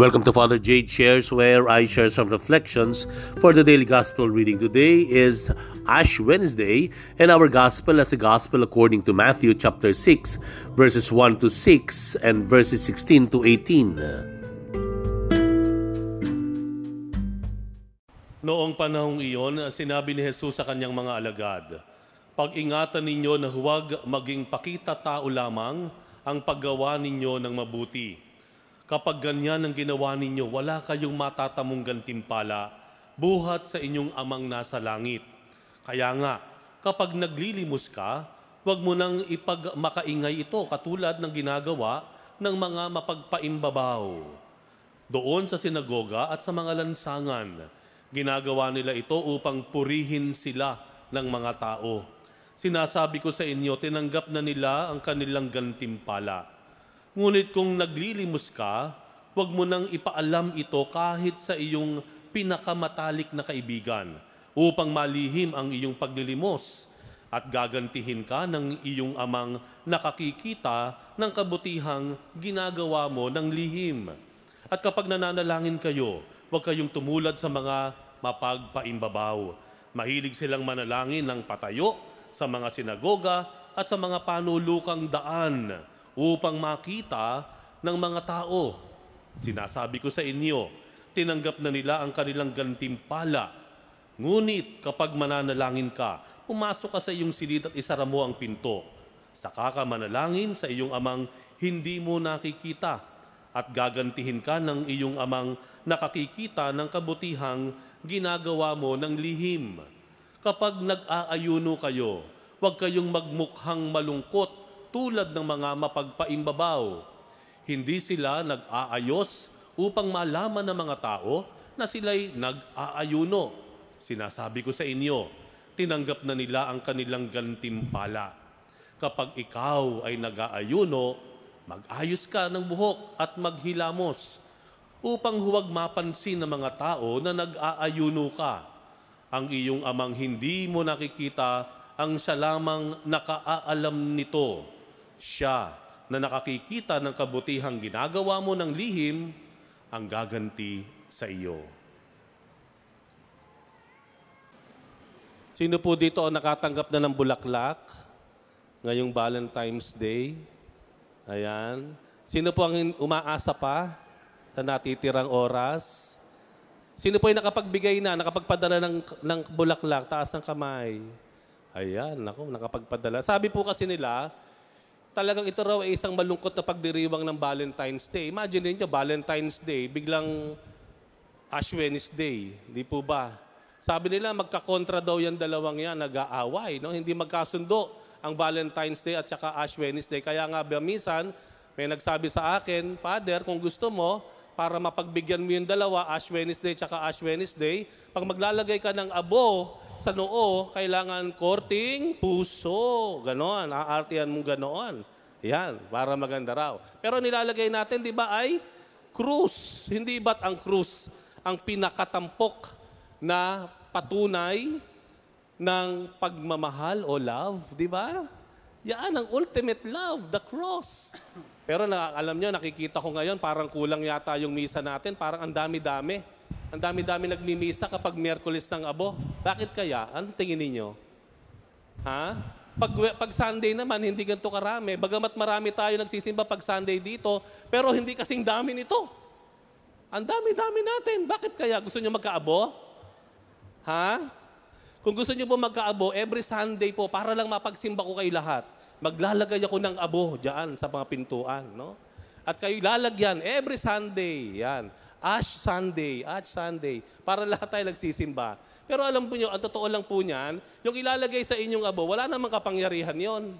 Welcome to Father Jade Shares, where I share some reflections for the daily gospel reading. Today is Ash Wednesday, and our gospel is a gospel according to Matthew chapter 6, verses 1 to 6 and verses 16 to 18. Noong panahong iyon, sinabi ni Jesus sa kanyang mga alagad, Pag-ingatan ninyo na huwag maging pakita tao lamang ang paggawa ninyo ng mabuti Kapag ganyan ang ginawa ninyo, wala kayong matatamong gantimpala buhat sa inyong amang nasa langit. Kaya nga, kapag naglilimos ka, huwag mo nang ipagmakaingay ito katulad ng ginagawa ng mga mapagpaimbabaw. Doon sa sinagoga at sa mga lansangan, ginagawa nila ito upang purihin sila ng mga tao. Sinasabi ko sa inyo, tinanggap na nila ang kanilang gantimpala. Ngunit kung naglilimos ka, huwag mo nang ipaalam ito kahit sa iyong pinakamatalik na kaibigan upang malihim ang iyong paglilimos at gagantihin ka ng iyong amang nakakikita ng kabutihang ginagawa mo ng lihim. At kapag nananalangin kayo, huwag kayong tumulad sa mga mapagpaimbabaw. Mahilig silang manalangin ng patayo sa mga sinagoga at sa mga panulukang daan upang makita ng mga tao. Sinasabi ko sa inyo, tinanggap na nila ang kanilang gantimpala. Ngunit kapag mananalangin ka, pumasok ka sa iyong silid at isara mo ang pinto. Saka ka manalangin sa iyong amang hindi mo nakikita at gagantihin ka ng iyong amang nakakikita ng kabutihang ginagawa mo ng lihim. Kapag nag-aayuno kayo, huwag kayong magmukhang malungkot tulad ng mga mapagpaimbabaw. Hindi sila nag-aayos upang malaman ng mga tao na sila'y nag-aayuno. Sinasabi ko sa inyo, tinanggap na nila ang kanilang gantimpala. Kapag ikaw ay nag-aayuno, mag-ayos ka ng buhok at maghilamos upang huwag mapansin ng mga tao na nag-aayuno ka. Ang iyong amang hindi mo nakikita ang siya lamang nakaaalam nito siya na nakakikita ng kabutihang ginagawa mo ng lihim ang gaganti sa iyo. Sino po dito ang nakatanggap na ng bulaklak ngayong Valentine's Day? Ayan. Sino po ang umaasa pa sa natitirang oras? Sino po ay nakapagbigay na, nakapagpadala ng, ng bulaklak, taas ng kamay? Ayan, nako, nakapagpadala. Sabi po kasi nila, talagang ito raw ay isang malungkot na pagdiriwang ng Valentine's Day. Imagine niyo Valentine's Day, biglang Ash Wednesday. Di po ba? Sabi nila, magkakontra daw yan dalawang yan, nag-aaway. No? Hindi magkasundo ang Valentine's Day at saka Ash Wednesday. Kaya nga, minsan, may nagsabi sa akin, Father, kung gusto mo, para mapagbigyan mo yung dalawa, Ash Wednesday at saka Ash Wednesday, pag maglalagay ka ng abo sa noo, kailangan korting puso. Ganon, aartihan mong ganoon. Yan, para maganda raw. Pero nilalagay natin, di ba, ay krus. Hindi ba't ang krus ang pinakatampok na patunay ng pagmamahal o love, di ba? Yan ang ultimate love, the cross. Pero na, alam nyo, nakikita ko ngayon, parang kulang yata yung misa natin, parang ang dami-dami. Ang dami-dami nagmimisa kapag Miyerkules ng Abo. Bakit kaya? Ano tingin ninyo? Ha? Pag, pag Sunday naman, hindi ganito karami. Bagamat marami tayo nagsisimba pag Sunday dito, pero hindi kasing dami nito. Ang dami-dami natin. Bakit kaya? Gusto nyo magkaabo? Ha? Kung gusto nyo po magkaabo, every Sunday po, para lang mapagsimba ko kayo lahat, maglalagay ako ng abo dyan sa mga pintuan. No? At kayo lalagyan every Sunday. Yan. Ash Sunday, Ash Sunday, para lahat tayo nagsisimba. Pero alam po nyo, ang totoo lang po niyan, yung ilalagay sa inyong abo, wala namang kapangyarihan yon.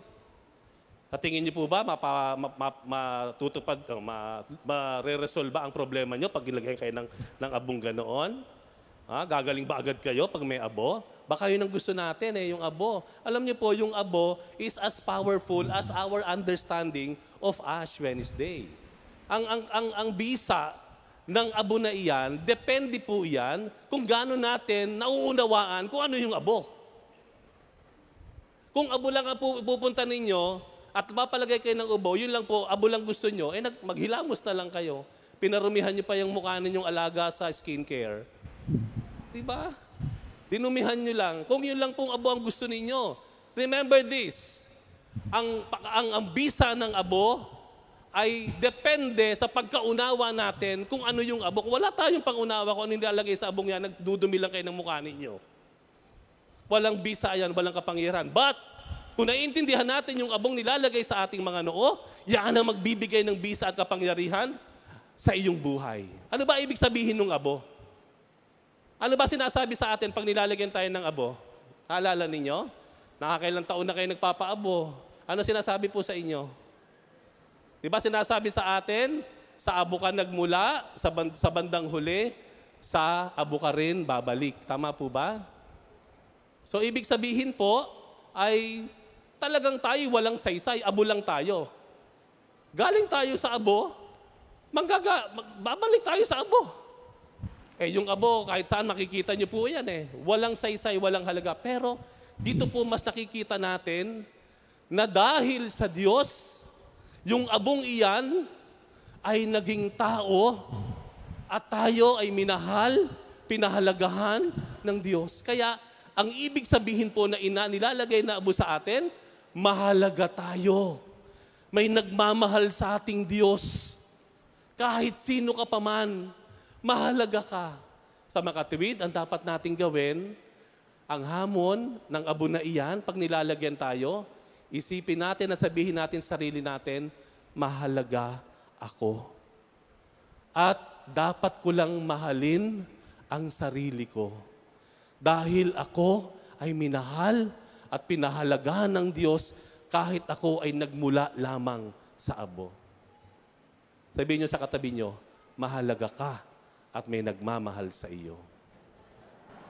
At tingin niyo po ba mapa, ma, ma, matutupad, ma, ma-resolve ang problema niyo pag ilagay kayo ng, ng abong ganoon? Ha? Gagaling ba agad kayo pag may abo? Baka yun ang gusto natin eh, yung abo. Alam niyo po, yung abo is as powerful as our understanding of Ash Wednesday. Ang, ang, ang, ang bisa ng abo na iyan, depende po iyan kung gaano natin nauunawaan kung ano yung abo. Kung abo lang ang pupunta ninyo at mapalagay kayo ng ubo, yun lang po, abo lang gusto nyo, eh maghilamos na lang kayo. Pinarumihan niyo pa yung mukha ninyong alaga sa skincare. Di ba? Dinumihan niyo lang. Kung yun lang pong abo ang gusto ninyo. Remember this. Ang, ang, ang bisa ng abo ay depende sa pagkaunawa natin kung ano yung abo. Kung wala tayong pangunawa kung ano nilalagay sa abong yan, nagdudumi lang kayo ng mukha ninyo. Walang bisa yan, walang kapangyarihan. But, kung naiintindihan natin yung abong nilalagay sa ating mga noo, yan ang magbibigay ng bisa at kapangyarihan sa iyong buhay. Ano ba ibig sabihin ng abo? Ano ba sinasabi sa atin pag nilalagyan tayo ng abo? Naalala ninyo? Nakakailang taon na kayo nagpapaabo. Ano sinasabi po sa inyo? Di ba sinasabi sa atin, sa abo ka nagmula, sa, band- sa bandang huli, sa abo ka rin babalik. Tama po ba? So ibig sabihin po ay talagang tayo walang saysay, abo lang tayo. Galing tayo sa abo, manggaga, babalik tayo sa abo. Eh yung abo, kahit saan makikita niyo po yan eh. Walang saysay, walang halaga. Pero dito po mas nakikita natin na dahil sa Diyos, yung abong iyan ay naging tao at tayo ay minahal, pinahalagahan ng Diyos. Kaya ang ibig sabihin po na ina nilalagay na abo sa atin, mahalaga tayo. May nagmamahal sa ating Diyos. Kahit sino ka pa man, mahalaga ka. Sa makatuwid, ang dapat nating gawin, ang hamon ng abo na iyan, pag nilalagyan tayo, isipin natin na sabihin natin sa sarili natin, mahalaga ako. At dapat ko lang mahalin ang sarili ko. Dahil ako ay minahal at pinahalagahan ng Diyos kahit ako ay nagmula lamang sa abo. Sabihin nyo sa katabi nyo, mahalaga ka at may nagmamahal sa iyo.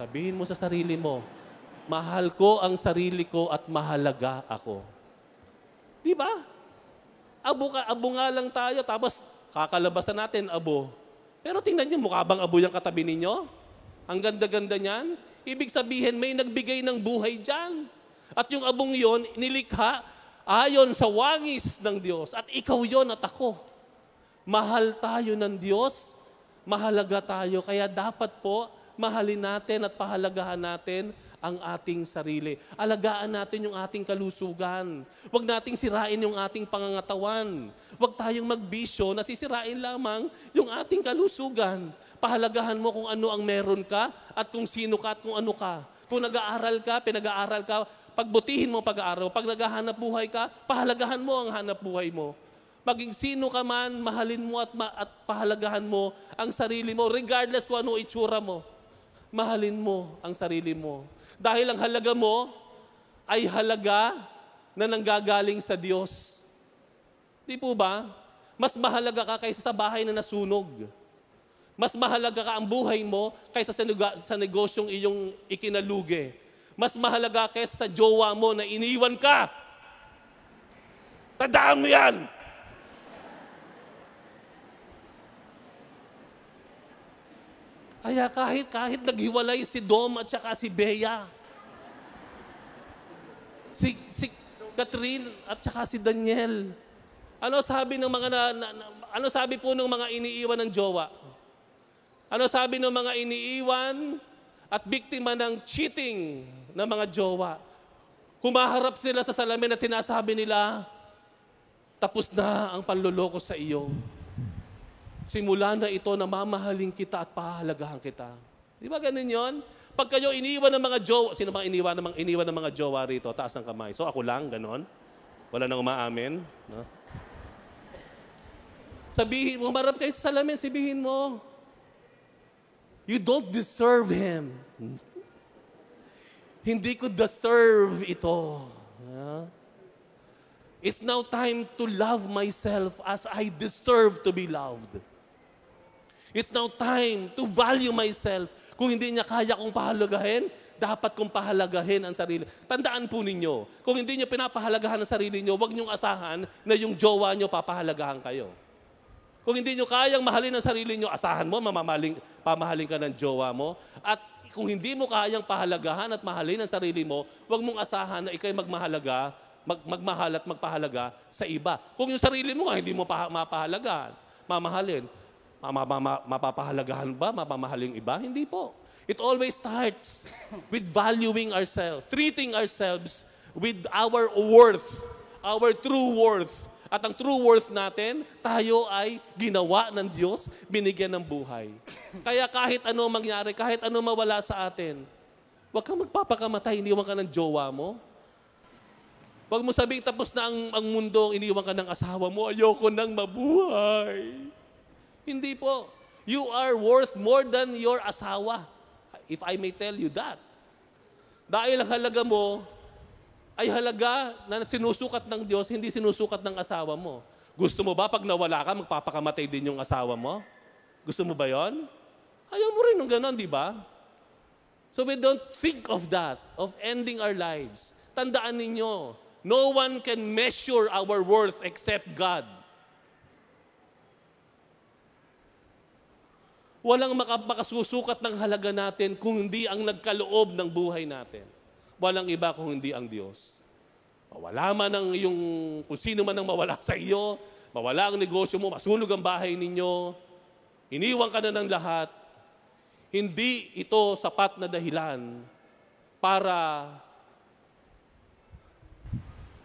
Sabihin mo sa sarili mo, mahal ko ang sarili ko at mahalaga ako. Di ba? Abo, ka, abo nga lang tayo, tapos kakalabasan natin abo. Pero tingnan niyo, mukha bang abo yung katabi ninyo? Ang ganda-ganda niyan. Ibig sabihin, may nagbigay ng buhay dyan. At yung abong yon nilikha ayon sa wangis ng Diyos. At ikaw yon at ako. Mahal tayo ng Diyos. Mahalaga tayo. Kaya dapat po, mahalin natin at pahalagahan natin ang ating sarili. Alagaan natin yung ating kalusugan. Huwag nating sirain yung ating pangangatawan. Huwag tayong magbisyo na sisirain lamang yung ating kalusugan. Pahalagahan mo kung ano ang meron ka at kung sino ka at kung ano ka. Kung nag-aaral ka, pinag-aaral ka, pagbutihin mo pag-aaral. Pag naghahanap buhay ka, pahalagahan mo ang hanap buhay mo. Maging sino ka man, mahalin mo at, ma- at pahalagahan mo ang sarili mo, regardless kung ano itsura mo. Mahalin mo ang sarili mo. Dahil ang halaga mo ay halaga na nanggagaling sa Diyos. Di po ba? Mas mahalaga ka kaysa sa bahay na nasunog. Mas mahalaga ka ang buhay mo kaysa sa, sa negosyong iyong ikinalugi. Mas mahalaga kaysa sa jowa mo na iniwan ka. Tandaan mo yan! Kaya kahit kahit naghiwalay si Dom at saka si Bea, si, si Catherine at saka si Daniel, ano sabi ng mga na, na- na- ano sabi po ng mga iniiwan ng jowa? Ano sabi ng mga iniiwan at biktima ng cheating ng mga jowa? Kumaharap sila sa salamin at sinasabi nila, tapos na ang panluloko sa iyo. Simula na ito na mamahalin kita at pahalagahan kita. Di ba ganun yon? Pag kayo iniwan ng mga jowa, sino ba iniwan ng mga, iniwan ng mga jowa rito? Taas ng kamay. So ako lang, ganon? Wala nang umaamin? No? Sabihin mo, marap kayo sa salamin, sabihin mo, you don't deserve him. Hindi ko deserve ito. Yeah? It's now time to love myself as I deserve to be loved. It's now time to value myself. Kung hindi niya kaya kong pahalagahin, dapat kong pahalagahin ang sarili. Tandaan po ninyo, kung hindi niyo pinapahalagahan ang sarili niyo, huwag niyong asahan na yung jowa niyo papahalagahan kayo. Kung hindi niyo kayang mahalin ang sarili niyo, asahan mo, mamamaling, pamahalin ka ng jowa mo. At kung hindi mo kayang pahalagahan at mahalin ang sarili mo, huwag mong asahan na ikay magmahalaga, mag, magmahal at magpahalaga sa iba. Kung yung sarili mo nga hindi mo pa, mapahalagaan, mamahalin, Ma- ma- ma- mapapahalagahan ba? Mapamahal yung iba? Hindi po. It always starts with valuing ourselves, treating ourselves with our worth, our true worth. At ang true worth natin, tayo ay ginawa ng Diyos, binigyan ng buhay. Kaya kahit ano mangyari, kahit ano mawala sa atin, huwag kang magpapakamatay, iniwan ka ng jowa mo. Huwag mo sabing tapos na ang, ang mundo, iniwan ka ng asawa mo, ayoko nang mabuhay. Hindi po. You are worth more than your asawa. If I may tell you that. Dahil ang halaga mo ay halaga na sinusukat ng Diyos, hindi sinusukat ng asawa mo. Gusto mo ba pag nawala ka, magpapakamatay din yung asawa mo? Gusto mo ba yon? Ayaw mo rin ng ganon, di ba? So we don't think of that, of ending our lives. Tandaan ninyo, no one can measure our worth except God. Walang maka- makasusukat ng halaga natin kung hindi ang nagkaloob ng buhay natin. Walang iba kung hindi ang Diyos. Mawala man ang iyong, kung sino man ang mawala sa iyo, mawala ang negosyo mo, masunog ang bahay ninyo, iniwan ka na ng lahat, hindi ito sapat na dahilan para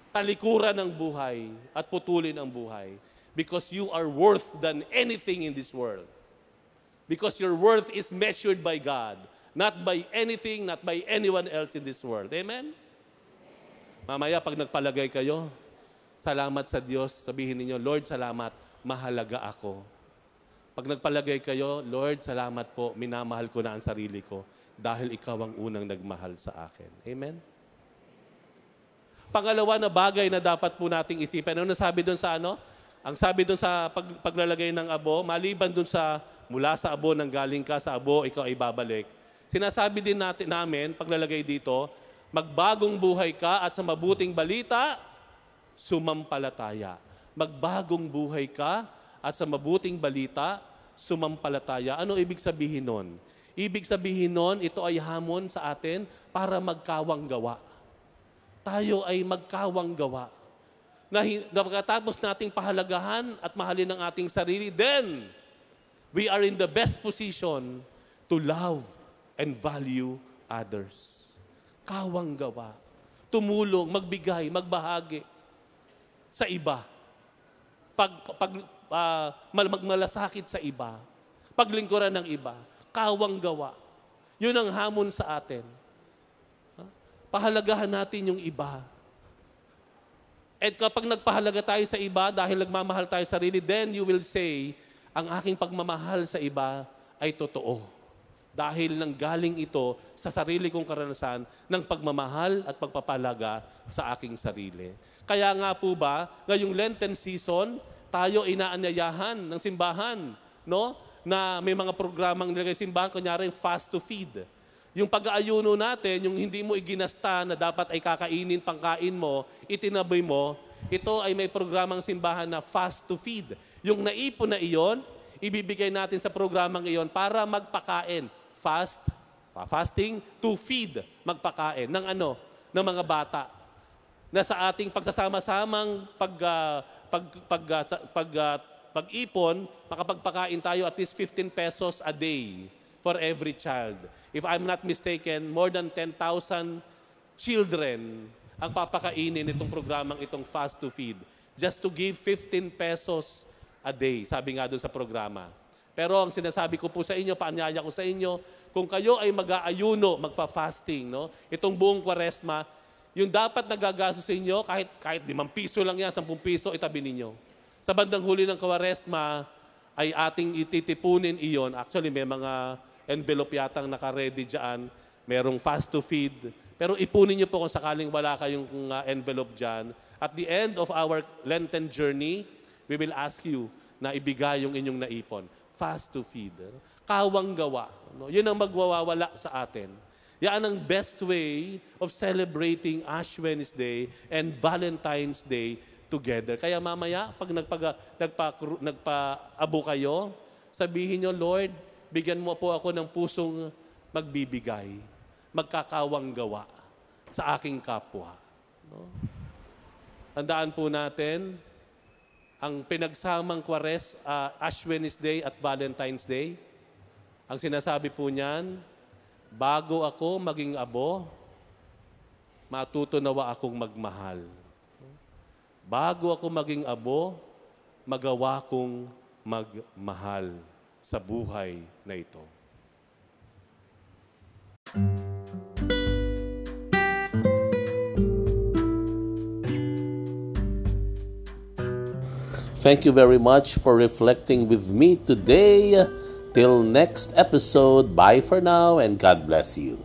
talikuran ng buhay at putulin ang buhay. Because you are worth than anything in this world. Because your worth is measured by God, not by anything, not by anyone else in this world. Amen? Mamaya, pag nagpalagay kayo, salamat sa Diyos, sabihin ninyo, Lord, salamat, mahalaga ako. Pag nagpalagay kayo, Lord, salamat po, minamahal ko na ang sarili ko dahil ikaw ang unang nagmahal sa akin. Amen? Pangalawa na bagay na dapat po nating isipin. Ano nasabi doon sa ano? Ang sabi doon sa pag, paglalagay ng abo, maliban doon sa mula sa abo nang galing ka sa abo, ikaw ay babalik. Sinasabi din natin namin, paglalagay dito, magbagong buhay ka at sa mabuting balita, sumampalataya. Magbagong buhay ka at sa mabuting balita, sumampalataya. Ano ibig sabihin nun? Ibig sabihin nun, ito ay hamon sa atin para magkawang gawa. Tayo ay magkawang gawa. Na, na pagkatapos nating pahalagahan at mahalin ang ating sarili, then, we are in the best position to love and value others. Kawang gawa. Tumulong, magbigay, magbahagi sa iba. Pag, pag ah, mal- magmalasakit sa iba. Paglingkuran ng iba. Kawang gawa. Yun ang hamon sa atin. Ha? Pahalagahan natin yung iba. At kapag nagpahalaga tayo sa iba dahil nagmamahal tayo sa sarili, then you will say, ang aking pagmamahal sa iba ay totoo. Dahil nang galing ito sa sarili kong karanasan ng pagmamahal at pagpapalaga sa aking sarili. Kaya nga po ba, ngayong Lenten season, tayo inaanyayahan ng simbahan, no? Na may mga programang nilagay simbahan, kunyari fast to feed. Yung pag-aayuno natin, yung hindi mo iginasta na dapat ay kakainin, pangkain mo, itinaboy mo, ito ay may programang simbahan na fast to feed. Yung naipon na iyon, ibibigay natin sa programang iyon para magpakain. Fast, fasting to feed, magpakain ng ano? Ng mga bata. Na sa ating pagsasama-samang pag, ah, pag, pag, sa- pag, ah, pag-ipon, makapagpakain tayo at least 15 pesos a day for every child. If I'm not mistaken, more than 10,000 children ang papakainin itong programang itong Fast to Feed. Just to give 15 pesos a day, sabi nga doon sa programa. Pero ang sinasabi ko po sa inyo, paanyaya ko sa inyo, kung kayo ay mag-aayuno, magfa-fasting, no? itong buong kwaresma, yung dapat nagagastos sa inyo, kahit, kahit 5 piso lang yan, 10 piso, itabi ninyo. Sa bandang huli ng kwaresma, ay ating ititipunin iyon. Actually, may mga envelope yatang naka-ready dyan. Merong fast to feed. Pero ipunin niyo po kung sakaling wala kayong uh, envelope dyan. At the end of our Lenten journey, we will ask you na ibigay yung inyong naipon. Fast to feed. Kawang gawa. No? Yun ang magwawala sa atin. Yan ang best way of celebrating Ash Wednesday and Valentine's Day together. Kaya mamaya, pag nagpag, nagpa, nagpa-abo kayo, sabihin nyo, Lord, bigyan mo po ako ng pusong magbibigay, magkakawang gawa sa aking kapwa. No? Tandaan po natin, ang pinagsamang Kwares, uh, Ash Wednesday at Valentine's Day. Ang sinasabi po niyan, bago ako maging abo, matuto nawa akong magmahal. Bago ako maging abo, magawa kong magmahal sa buhay na ito. Thank you very much for reflecting with me today. Till next episode, bye for now and God bless you.